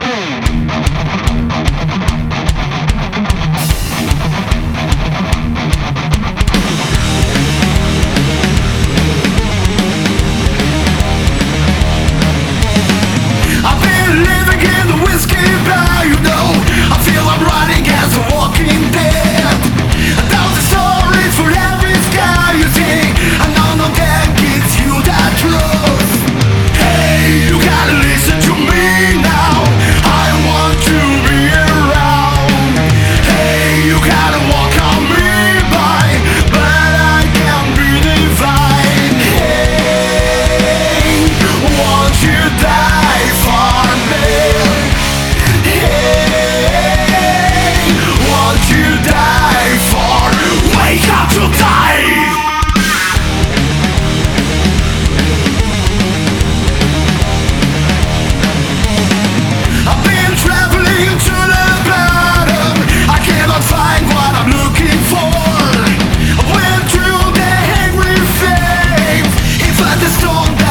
Boom! the storm.